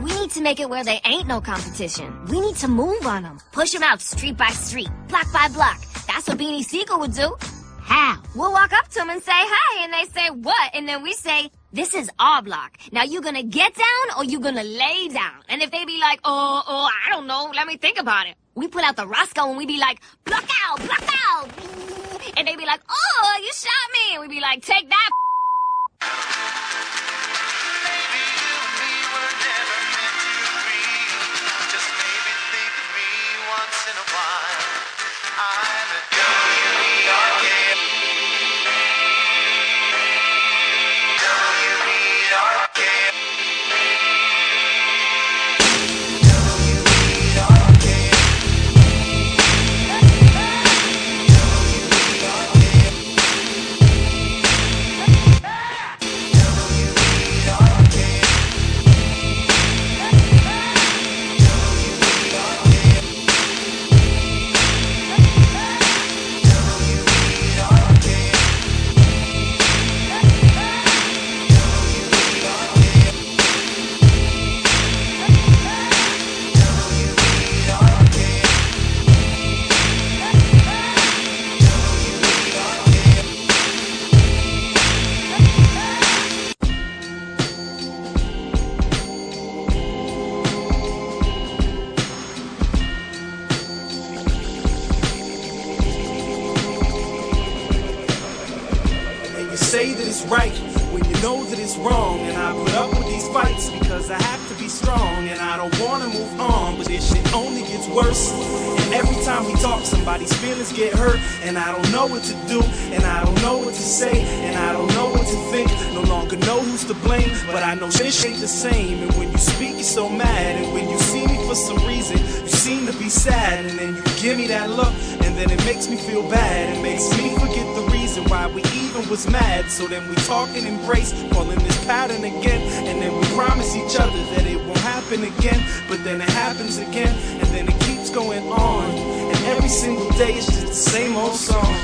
we need to make it where they ain't no competition. We need to move on them. Push them out street by street, block by block. That's what Beanie Sigel would do. How? We'll walk up to them and say, hey, and they say, what? And then we say, this is our block. Now you gonna get down or you gonna lay down? And if they be like, oh, oh, I don't know, let me think about it. We pull out the Roscoe and we be like, block out, block out. And they be like, oh, you shot me. And we be like, take that. I don't know what to do, and I don't know what to say, and I don't know what to think. No longer know who's to blame, but I know this ain't the same. And when you speak, you're so mad. And when you see me for some reason, you seem to be sad. And then you give me that look, and then it makes me feel bad. It makes me forget the reason why we even was mad. So then we talk and embrace, fall in this pattern again. And then we promise each other that it won't happen again. But then it happens again, and then it keeps going on. Every single day it's just the same old song.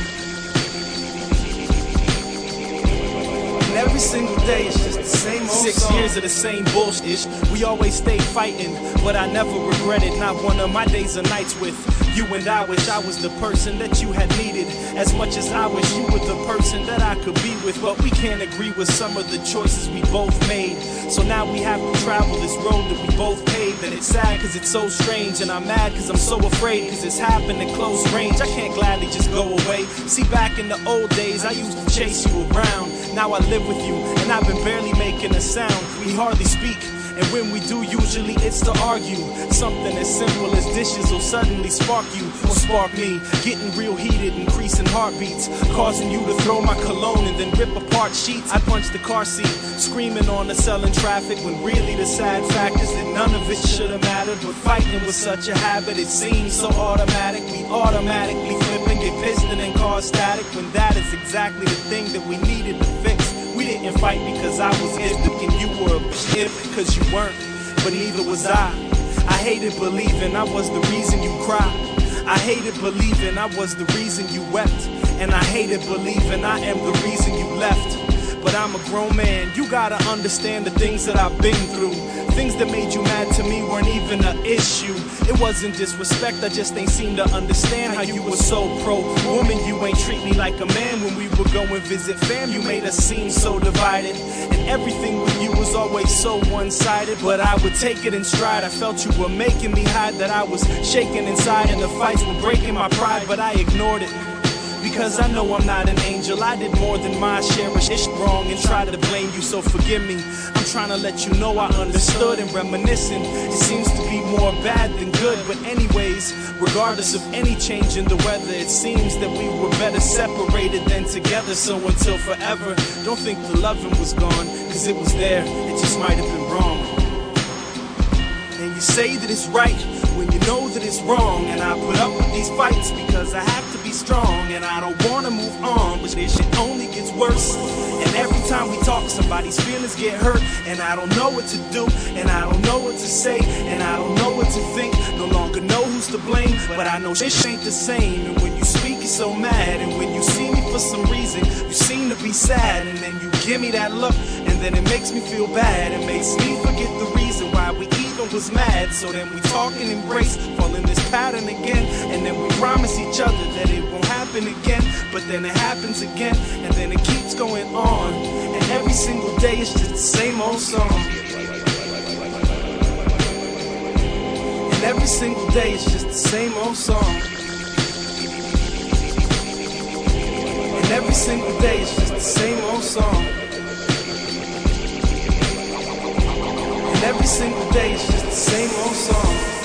And every single day it's just the same old Six song. years of the same bullshit. We always stayed fighting, but I never regretted not one of my days or nights with you and I wish I was the person that you had needed as much as I wish you were the person that I could be with. But we can't agree with some of the choices we both made. So now we have to travel this road that we both paved. And it's sad cause it's so strange. And I'm mad cause I'm so afraid cause it's happened at close range. I can't gladly just go away. See, back in the old days, I used to chase you around. Now I live with you and I've been barely making a sound. We hardly speak. And when we do, usually it's to argue. Something as simple as dishes will suddenly spark you or spark me. Getting real heated, increasing heartbeats, causing you to throw my cologne and then rip apart sheets. I punch the car seat, screaming on the selling traffic when really the sad fact is that none of it should have mattered. But fighting was such a habit, it seems so automatic. We automatically flip and get pissed and then cause static when that is exactly the thing that we needed to fix. Didn't fight because I was it, and you were a bitch because you weren't, but neither was I. I hated believing I was the reason you cried. I hated believing I was the reason you wept. And I hated believing I am the reason you left. But I'm a grown man, you gotta understand the things that I've been through. Things that made you mad to me weren't even an issue. It wasn't disrespect, I just ain't seem to understand how you were so pro woman. You ain't treat me like a man when we would go and visit fam. You made us seem so divided. And everything with you was always so one sided. But I would take it in stride. I felt you were making me hide that I was shaking inside, and the fights were breaking my pride, but I ignored it. Because I know I'm not an angel. I did more than my share of shit wrong and try to blame you, so forgive me. I'm trying to let you know I understood and reminiscing. It seems to be more bad than good. But, anyways, regardless of any change in the weather, it seems that we were better separated than together. So, until forever, don't think the loving was gone, cause it was there. It just might have been wrong. And you say that it's right when you know that it's wrong. And I put up with these fights because I have to be strong. And I don't wanna move on, but this shit only gets worse. And every time we talk, somebody's feelings get hurt. And I don't know what to do, and I don't know what to say, and I don't know what to think. No longer know who's to blame, but I know this ain't the same. And when you speak, you're so mad. And when you see me for some reason, you seem to be sad. And then you give me that look, and then it makes me feel bad. It makes me forget the why we one was mad. So then we talk and embrace, fall in this pattern again. And then we promise each other that it won't happen again. But then it happens again, and then it keeps going on. And every single day it's just the same old song. And every single day it's just the same old song. And every single day it's just the same old song. Every single day it's just the same old song.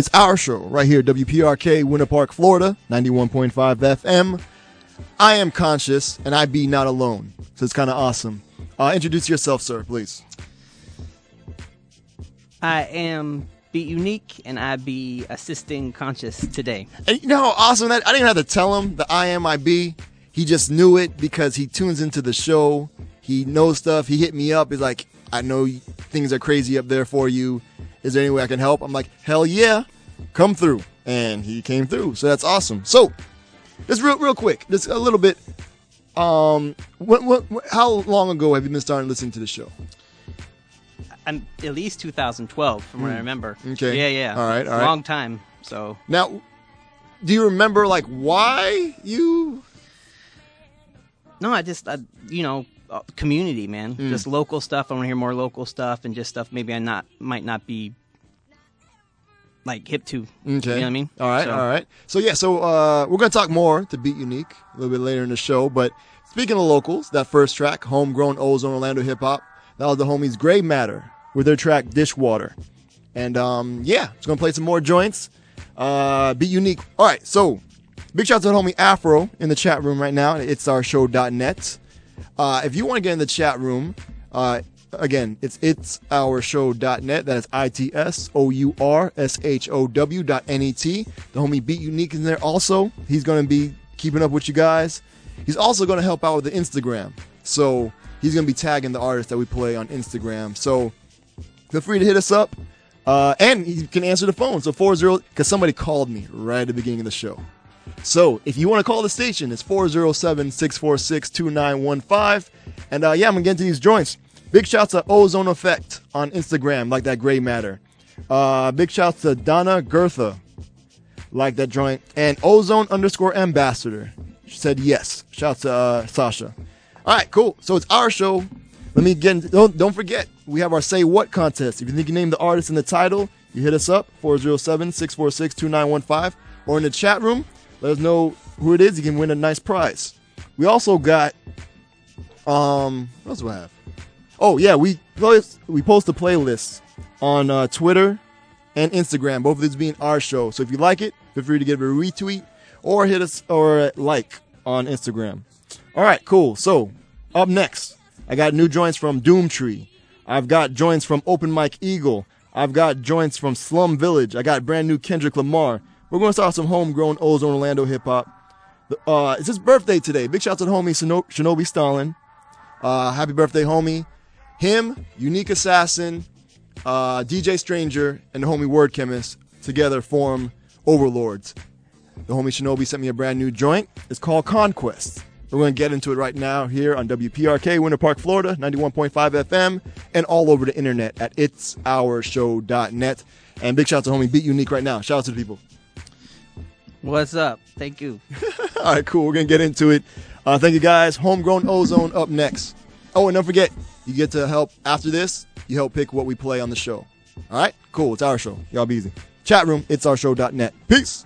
It's our show right here, WPRK, Winter Park, Florida, 91.5 FM. I am conscious and I be not alone, so it's kind of awesome. Uh, introduce yourself, sir, please. I am be unique and I be assisting conscious today. And you know how awesome that I didn't have to tell him the I am I be. He just knew it because he tunes into the show. He knows stuff. He hit me up. He's like, I know things are crazy up there for you. Is there any way I can help? I'm like, hell yeah, come through. And he came through. So that's awesome. So, just real, real quick, just a little bit. Um, what, what, how long ago have you been starting listening to the show? I'm at least 2012 from what I remember. Hmm. Okay. Yeah, yeah. All right, all right. Long time. So Now, do you remember like why you? no, I just I, you know community man, Hmm. just local stuff. I want to hear more local stuff and just stuff maybe I not might not be like hip to. Okay. You know what I mean? All right, So- all right. So yeah, so uh, we're gonna talk more to Beat Unique a little bit later in the show. But speaking of locals, that first track, homegrown Ozone Orlando hip hop, that was the homies Grey Matter with their track Dishwater. And um, yeah, it's gonna play some more joints. Uh, Beat Unique. All right, so big shout out to the homie Afro in the chat room right now It's at it'sourshow.net. Uh, if you want to get in the chat room, uh, again, it's it'sourshow.net. That is I T S O U R S H O W dot N E T. The homie Beat Unique is there also. He's going to be keeping up with you guys. He's also going to help out with the Instagram. So he's going to be tagging the artists that we play on Instagram. So feel free to hit us up. Uh, and you can answer the phone. So 40, because somebody called me right at the beginning of the show. So if you want to call the station, it's 407 646 2915. And uh, yeah, I'm going to get into these joints. Big shouts to Ozone Effect on Instagram, like that gray matter. Uh, big shouts to Donna Gertha, like that joint. And Ozone underscore ambassador she said yes. Shouts to uh, Sasha. All right, cool. So it's our show. Let me get. Don't don't forget we have our say what contest. If you think you name the artist in the title, you hit us up 407-646-2915 or in the chat room. Let us know who it is. You can win a nice prize. We also got um what else do I have? Oh yeah, we post we post a playlist on uh, Twitter and Instagram. Both of these being our show. So if you like it, feel free to give it a retweet or hit us or like on Instagram. All right, cool. So up next, I got new joints from Doomtree. I've got joints from Open Mike Eagle. I've got joints from Slum Village. I got brand new Kendrick Lamar. We're going to start some homegrown Ozone Orlando hip hop. Uh, it's his birthday today. Big shout out to the homie Shino- Shinobi Stalin. Uh, happy birthday, homie. Him, Unique Assassin, uh, DJ Stranger, and the homie Word Chemist together form Overlords. The homie Shinobi sent me a brand new joint. It's called Conquest. We're going to get into it right now here on WPRK, Winter Park, Florida, 91.5 FM, and all over the internet at itsourshow.net. And big shout out to homie Beat Unique right now. Shout out to the people. What's up? Thank you. All right, cool. We're going to get into it. Uh, thank you guys. Homegrown Ozone up next. Oh, and don't forget, you get to help after this. You help pick what we play on the show. All right, cool. It's our show. Y'all be easy. Chat room, it's our show.net. Peace.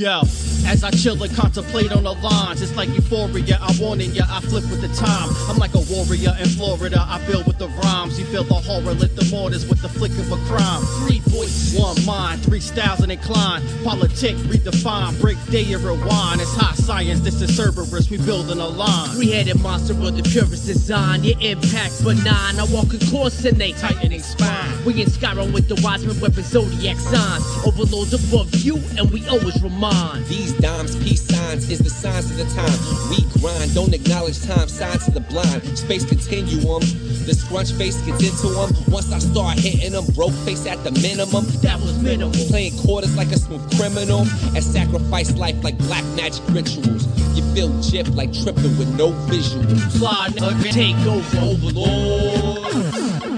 Yo, as I chill and contemplate on the lines, it's like euphoria. I'm warning ya, I flip with the time. I'm like a warrior in Florida. I build with the rhymes. You feel the horror, lit the mortars with the flick of a crime. Three voices, one mind, three styles and incline. Politic, redefine, break day and rewind. It's high science, this is Cerberus. We building a line. Three-headed monster with the purest design. Your impact benign. I walk a course and they Tightening spine. We in Skyrim with the wise Wiseman weapon zodiac signs. Overlords above you, and we always remind. These dimes, peace signs, is the signs of the time. We grind, don't acknowledge time, signs to the blind. Space continuum, the scrunch face gets into them. Once I start hitting them, broke face at the minimum. That was minimal. Playing quarters like a smooth criminal, and sacrifice life like black magic rituals. You feel gypped like tripping with no visuals. Fly nigga, take over, overlord.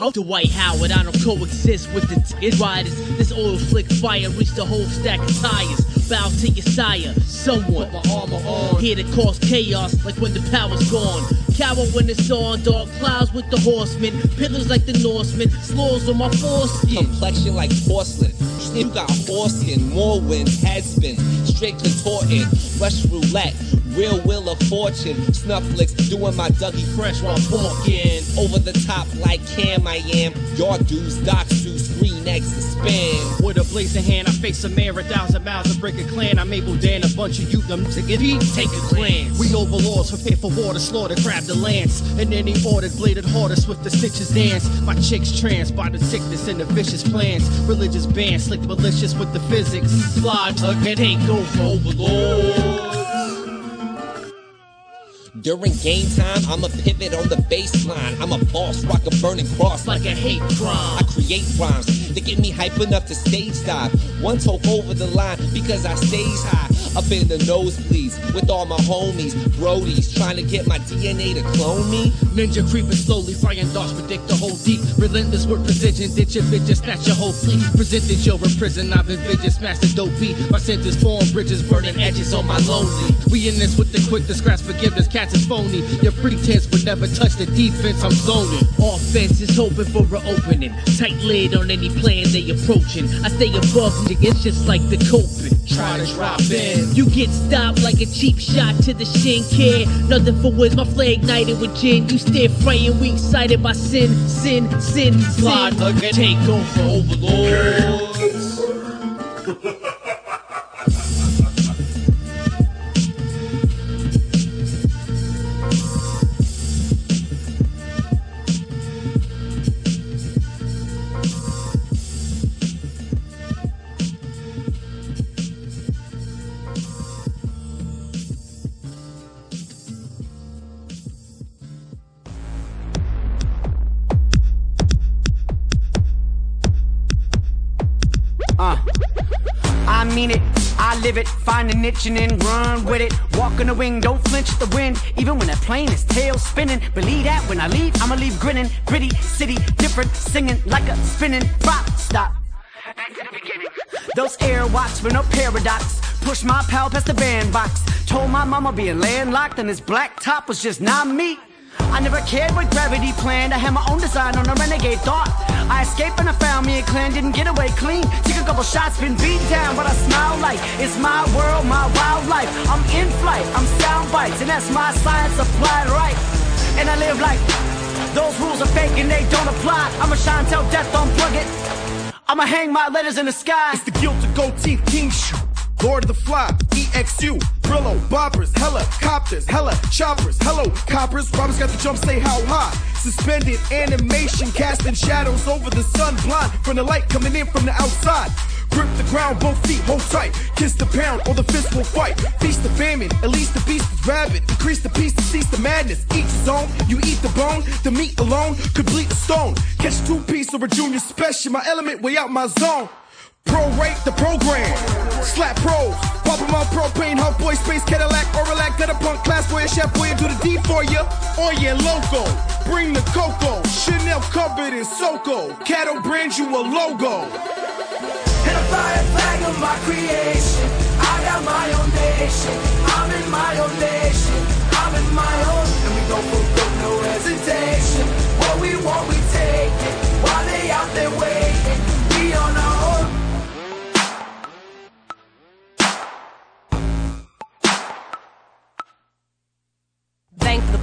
Fuck the White Howard, I don't coexist with the t- riders. This oil flick fire reached a whole stack of tires. Bow to your sire, someone. Put my armor on. Here to cause chaos, like when the power's gone. Cower when it's on, dark clouds with the horsemen. Pillars like the Norsemen, slaws on my foreskin. Complexion like porcelain. You got more winds, head spin, straight contorting, rush roulette, real wheel of fortune, snuff flicks, doing my Dougie Fresh while walking. Over the top like Cam I am, your dudes, doc suits, eggs to spin. With a blazing hand, I face a man a thousand miles and break a clan. I'm able Dan, a bunch of you them to get heat, take a glance. We overlords, prepare for war to slaughter, grab the lance. And any ordered, bladed harder, swift the stitches dance. My chick's trans by the sickness and the vicious plans. Religious bands, slick malicious with the physics. Fly, again, take over, overlord. During game time, I'm a pivot on the baseline. I'm a boss, rock a burning cross Like a hate crime. I create rhymes that get me hype enough to stage dive. One toke over the line because I stays high. Up in the nosebleeds with all my homies, Brodies, trying to get my DNA to clone me. Ninja creeping slowly, flying darts predict the whole deep. Relentless with precision, ditch your bitches, snatch your whole fleet. Presented your prison, I've envisioned, smash the dope beat. My sentence form bridges, burning edges on my lonely. We in this with the quick to scratch forgiveness, cats is phony. Your pretense would never touch the defense, I'm zoning. Offense is hoping for an opening. Tight lid on any plan they approaching. I stay above it. It's just like the coping. Try to drop in. You get stopped like a cheap shot to the shin kid. Nothing for words, my flare ignited with gin. You stare frightened, weak excited by sin, sin, sin, sin. again, take over, overlord. Find a niche and then run with it. Walk on the wing, don't flinch the wind, even when that plane is tail spinning. Believe that when I leave, I'ma leave grinning. Pretty city, different, singing like a spinning prop. Stop. Back to the beginning. Those air watch with no paradox. Push my pal past the bandbox. Told my mama being landlocked and this black top was just not me. I never cared what gravity planned. I had my own design on a renegade thought. I escaped and I found me a clan, didn't get away clean. Took a couple shots, been beat down, but I smile like it's my world, my wildlife. I'm in flight, I'm sound bites, and that's my science applied right. And I live like those rules are fake and they don't apply. I'ma shine till death unplug it. I'ma hang my letters in the sky. It's the guilt of gold teeth king shoe. Lord of the Fly, EXU, Brillo, boppers, helicopters, hella choppers, hello coppers. Robbers got the jump, say how high. Suspended animation, casting shadows over the sun, blind from the light coming in from the outside. Grip the ground, both feet hold tight. Kiss the pound, or the fist will fight. Feast the famine, at least the beast is rabid. Increase the peace to cease the madness. Each own, you eat the bone. The meat alone complete the stone. Catch two piece or a junior special. My element way out my zone. Prorate the program. Slap pros. Pop 'em on propane, hot boy, space Cadillac, Oralac, got a punk class boy, chef boy, do the D for ya. Or yeah, loco. Bring the cocoa. Chanel covered in Soko. Cattle brand you a logo. And I fly a flag of my creation. I got my own nation. I'm in my own nation. I'm in my own. And we for broke, no hesitation. What we want, we take it. While they out there waiting,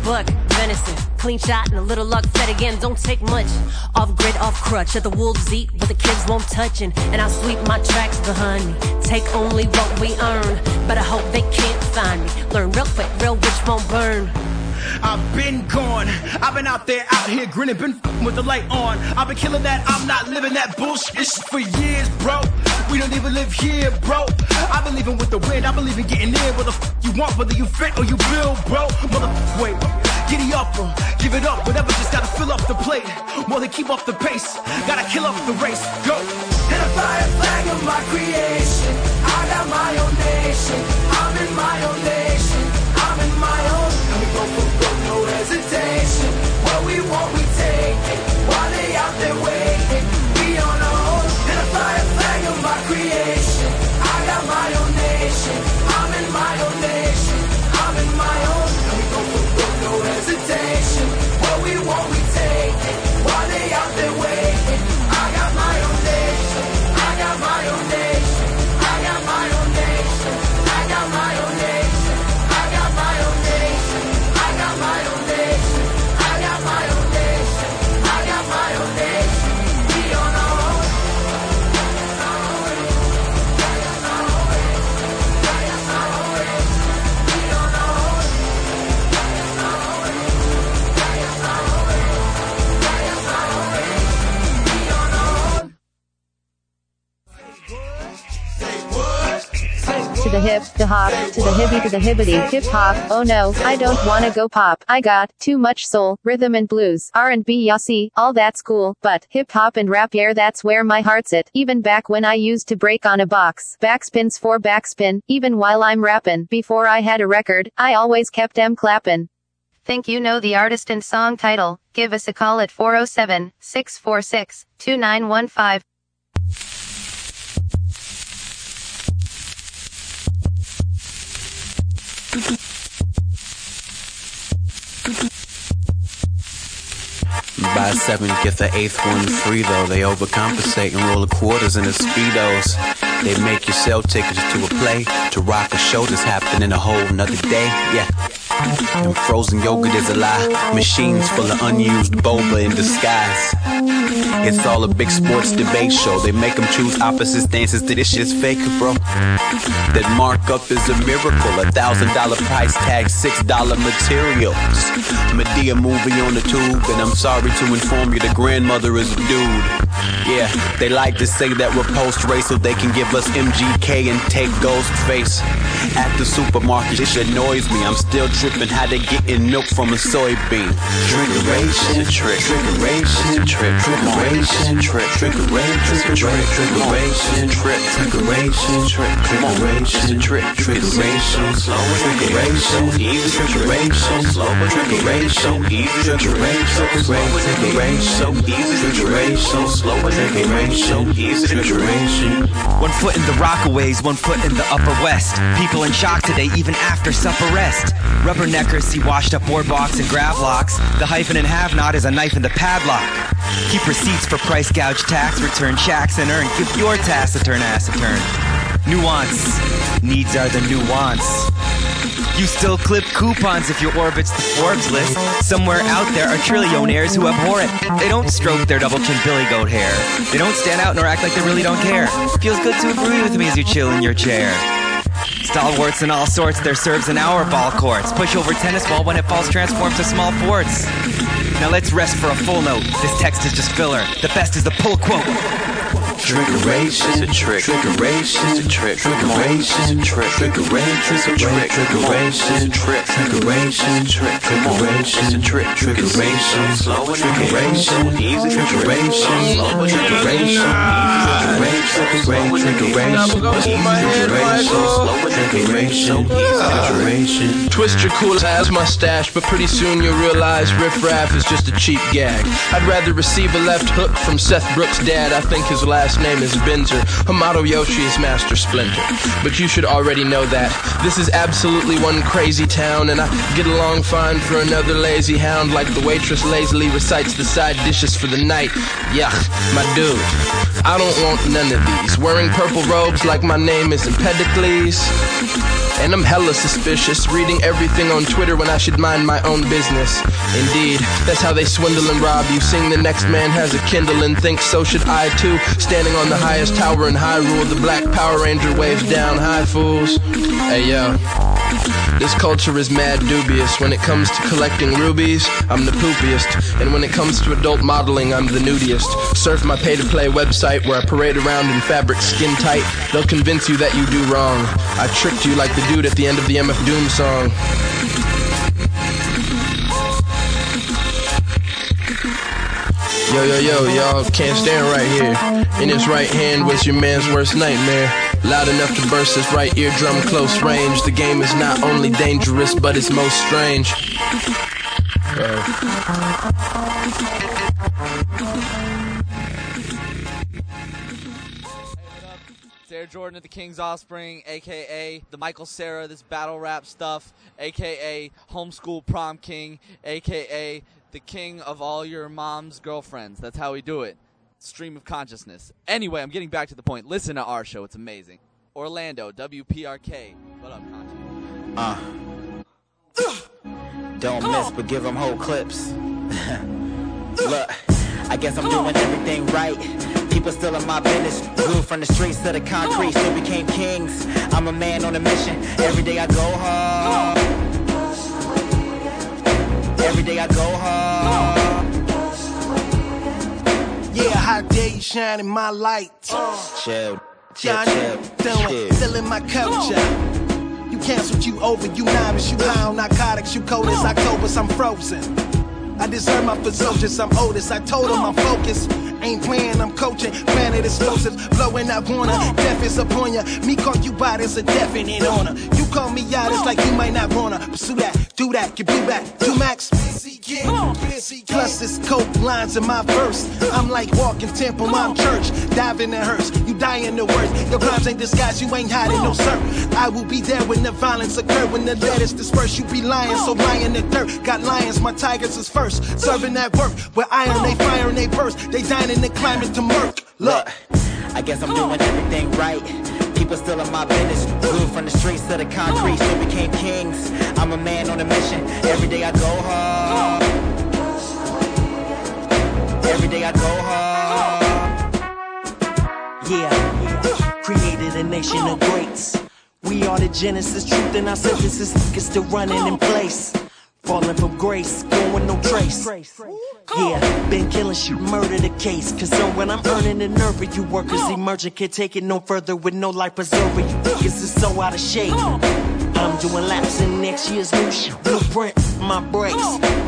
buck, venison. Clean shot and a little luck fed again. Don't take much. Off grid, off crutch. Let the wolves eat what the kids won't touch. And, I'll sweep my tracks behind me. Take only what we earn. But I hope they can't find me. Learn real quick, real witch won't burn. I've been gone. I've been out there, out here grinning, been with the light on. I've been killing that. I'm not living that bullshit for years, bro. We don't even live here, bro. I believe in with the wind. I believe in getting in. What the f- you want, whether you fit or you build, bro. Mother, wait. Giddy up or give it up. Whatever, just gotta fill up the plate. More than keep up the pace. Gotta kill up the race. Go. And a flag of my creation. I got my own nation. I'm in my own nation no hesitate. Hop, to the hippie, to the hibbity, hip hop. Oh no, I don't wanna go pop. I got too much soul, rhythm and blues, R&B, yossi, all that's cool, but hip hop and rap, yeah, that's where my heart's at. Even back when I used to break on a box, backspins for backspin, even while I'm rapping. Before I had a record, I always kept em clappin'. Think you know the artist and song title? Give us a call at 407 646 2915. Buy seven, get the eighth one free though. They overcompensate and roll the quarters in the speedos. They make you sell tickets to a play, to rock a show that's happening a whole nother day. Yeah. And frozen yogurt is a lie. Machines full of unused boba in disguise. It's all a big sports debate show. They make them choose opposite stances to this shit's fake, bro. That markup is a miracle. A thousand dollar price tag, six dollar materials. Medea movie on the tube, and I'm sorry to inform you the grandmother is a dude. Yeah, they like to say that we're post race so they can give us MGK and take Ghostface. At the supermarket, it annoys me. I'm still tripping how they getting milk from a soybean. Trickeration, trick, trickeration, trick, trickeration, trick, trickeration, trick, trickeration, trick, trickeration, trick, trickeration, trick, trickeration, slow, trickeration, easy, trickeration, slow, trickeration, easy, trickeration, slow, trickeration, easy, trickeration, slow, trickeration, easy, trickeration. One foot in the Rockaways, one foot in the Upper West. People in shock today, even after supper rest. Rubberneckers see washed up boardwalks and gravlocks. The hyphen and have not is a knife in the padlock. Keep receipts for price gouge tax, return checks and earn. Give your taciturn ass a turn. Nuance. Needs are the nuance. You still clip coupons if your orbit's the Forbes list. Somewhere out there are trillionaires who abhor it. They don't stroke their double chin billy goat hair. They don't stand out nor act like they really don't care. Feels good to agree with me as you chill in your chair. Stalwarts and all sorts, there serves in our ball courts. Push over tennis ball when it falls transforms to small forts. Now let's rest for a full note. This text is just filler. The best is the pull quote. Trickeration. It's a trick. Trickeration. It's a trick. Trickeration. It's a trick. Trickeration. It's a trick. Trickeration. It's a trick. Trickeration. It's a trick. Trickeration. It's a trick. Trickeration. Slow it Trickeration. Easy. Trickeration. Slow it Trickeration. Trickeration. Trickeration. Trickeration. Twist your cool ass mustache, but pretty soon you'll realize riff raff is just a cheap gag. I'd rather receive a left hook from Seth Brooks' dad. I think his last name is Benzer. Hamato Yoshi is Master Splinter. But you should already know that this is absolutely one crazy town, and I get along fine for another lazy hound, like the waitress lazily recites the side dishes for the night. Yuck, my dude. I don't want none of these. Wearing purple robes like my name is Empedocles. And I'm hella suspicious, reading everything on Twitter when I should mind my own business. Indeed, that's how they swindle and rob you. Sing the next man has a Kindle and think so should I too. Standing on the highest tower in Hyrule, the Black Power Ranger waves down. Hi, fools. Hey, yo. This culture is mad dubious. When it comes to collecting rubies, I'm the poopiest. And when it comes to adult modeling, I'm the nudiest. Surf my pay to play website where I parade around in fabric skin tight. They'll convince you that you do wrong. I tricked you like the dude at the end of the MF Doom song. Yo, yo, yo, y'all can't stand right here. In his right hand was your man's worst nightmare. Loud enough to burst his right eardrum close range. The game is not only dangerous, but it's most strange. Air Jordan of the King's Offspring, aka the Michael Cera, this battle rap stuff, aka Homeschool Prom King, aka the king of all your mom's girlfriends. That's how we do it. Stream of consciousness. Anyway, I'm getting back to the point. Listen to our show, it's amazing. Orlando, WPRK. What up, Concha? Uh. Don't miss, but give them whole clips. Look, I guess I'm doing everything right. People still in my business. Grew from the streets to the concrete, still became kings. I'm a man on a mission. Every day I go hard. Every day I go hard. Yeah, hot you shine in my light? Chill, chill, chill. doing, still in my culture. You canceled, you over, you novice, you high on narcotics, you cold as October, I'm frozen. I deserve my for I'm oldest. I told them I'm focused. Ain't playing, I'm coaching. Planet explosives, blowing out corner. Death is upon ya. Me call you out is a definite honor. You call me out, it's like you might not wanna pursue that, do that, get blue back, do max. Plus this coke lines in my verse. I'm like walking temple, I'm church, diving in hearse. You die in the worst. Your crimes ain't disguised, you ain't hiding no sir. I will be there when the violence occur, when the letters disperse. You be lying, so lying the dirt. Got lions, my tigers is first. Serving that work, where iron they fire and they burst. They dying in the climate to murk. Look, I guess I'm doing everything right. People still in my business. Grew from the streets to the concrete, still became kings. I'm a man on a mission. Every day I go hard. Every day I go hard. Yeah, created a nation of greats. We are the genesis, truth in our synthesis is still running in place. Falling from grace, going no trace. Yeah, been killing shit, murder the case. Cause so when I'm earning the nerve of you workers emerging, can't take it no further with no life preserver. You niggas is so out of shape. I'm doing laps in next year's new shit. Blueprint, my brakes.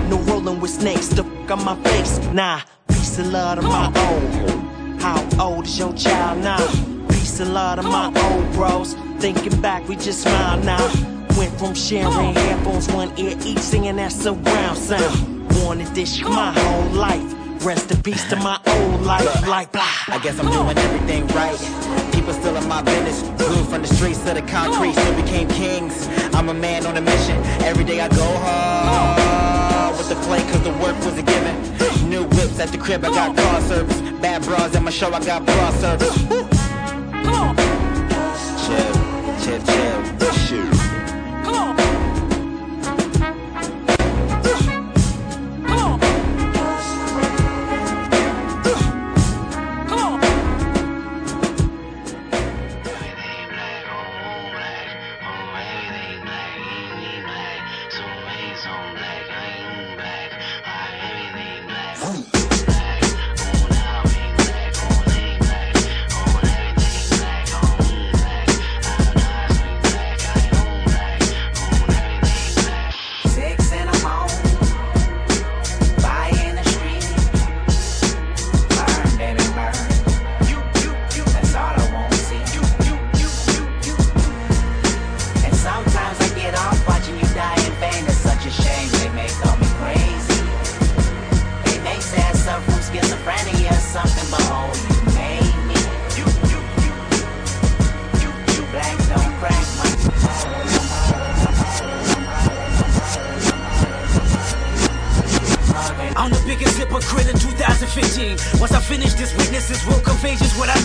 No rolling with snakes, the fuck on my face. Nah, peace and love to my old. How old is your child now? Peace and love to my old bros. Thinking back, we just smile now. Went from sharing headphones, one ear each, singing that surround sound. Wanted this my whole life. Rest in peace to my old life. Like blah. I guess I'm doing everything right. People still in my business. Grew from the streets to the concrete, still became kings. I'm a man on a mission. Every day I go hard with the play, cause the work was a given. New whips at the crib, I got car service. Bad bras at my show, I got bra service.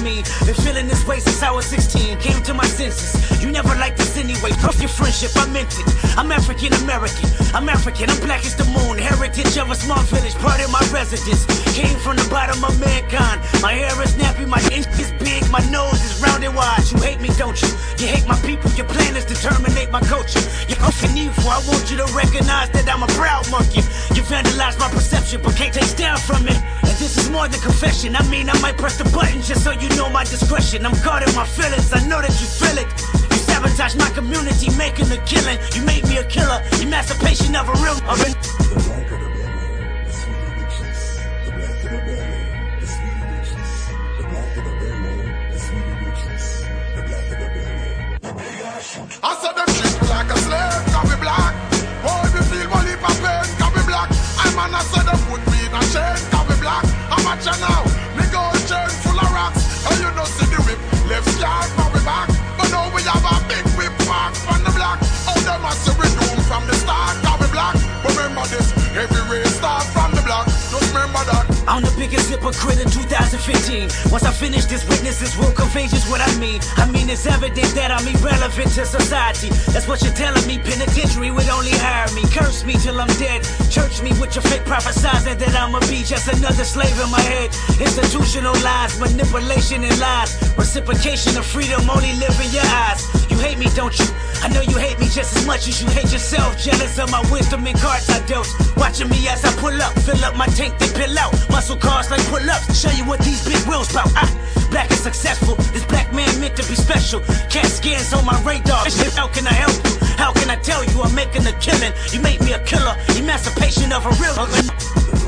Mean. Been feeling this way since I was 16. Came to my senses. You never liked this anyway. Puff your friendship, I meant it. I'm African American. I'm African. I'm black as the moon. Heritage of a small village, part of my residence. Came from the bottom of mankind. My hair is nappy, my inch is big, my nose is round and wide. You hate me, don't you? You hate my people. Your plan is to terminate my culture. You're often evil. I want you to recognize that I'm a proud monkey. You vandalize my perception, but can't take down from it. This is more than confession. I mean, I might press the button just so you know my discretion. I'm guarding my feelings. I know that you feel it. You sabotage my community, making a killing. You made me a killer. Emancipation of a real. Of a, hypocrite in 2015. Once I finish this, witnesses will convey just what I mean. I mean, it's evident that I'm irrelevant to society. That's what you're telling me. Penitentiary would only hire me. Curse me till I'm dead. Church me with your fake prophesizing that I'ma be just another slave in my head. Institutional lies, manipulation and lies. Reciprocation of freedom only live in your eyes. You hate me, don't you? I know you hate me just as much as you hate yourself. Jealous of my wisdom and cards I dealt. Watching me as I pull up, fill up my tank, then pill out. Muscle cars like pull ups. Show you what these big wheels bout. I, black and successful. This black man meant to be special. Cat scans on my radar. How can I help you? How can I tell you I'm making a killing? You made me a killer. Emancipation of a real.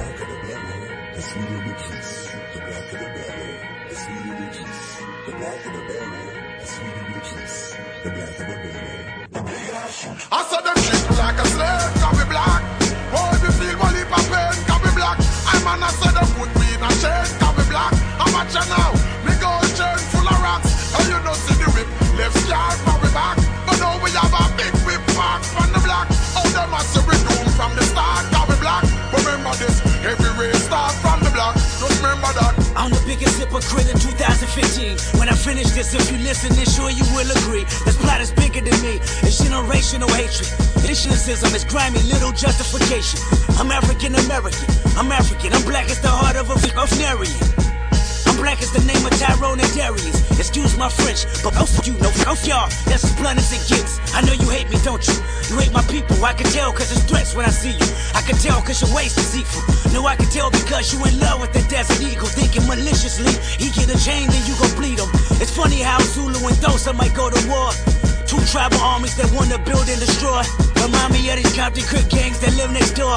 A can be black. I'm a now, me gold chain full of rocks. And you know see the whip, left scar for me back. But now we have a big whip mark from the block. Oh, them a say we doom from the start, be black. Remember this, every race start from the block. Just remember that. I'm the biggest hypocrite in 2015. When I finish this, if you listen, then sure you will agree. This plot is me. Generational hatred. Cynicism is grimy, little justification. I'm African American. I'm African. I'm black as the heart of a Narian. I'm black as the name of Tyrone and Darius. Excuse my French, but both you know, both y'all, that's as blunt as it gets. I know you hate me, don't you? You hate my people, I can tell cause it's threats when I see you. I can tell cause your waist is deceitful. No, I can tell because you in love with the desert eagle, thinking maliciously. He get a chain, then you gon' bleed him. It's funny how Zulu and Xhosa might go to war. Two tribal armies that wanna build and destroy. Remind me of these Compton Crip gangs that live next door.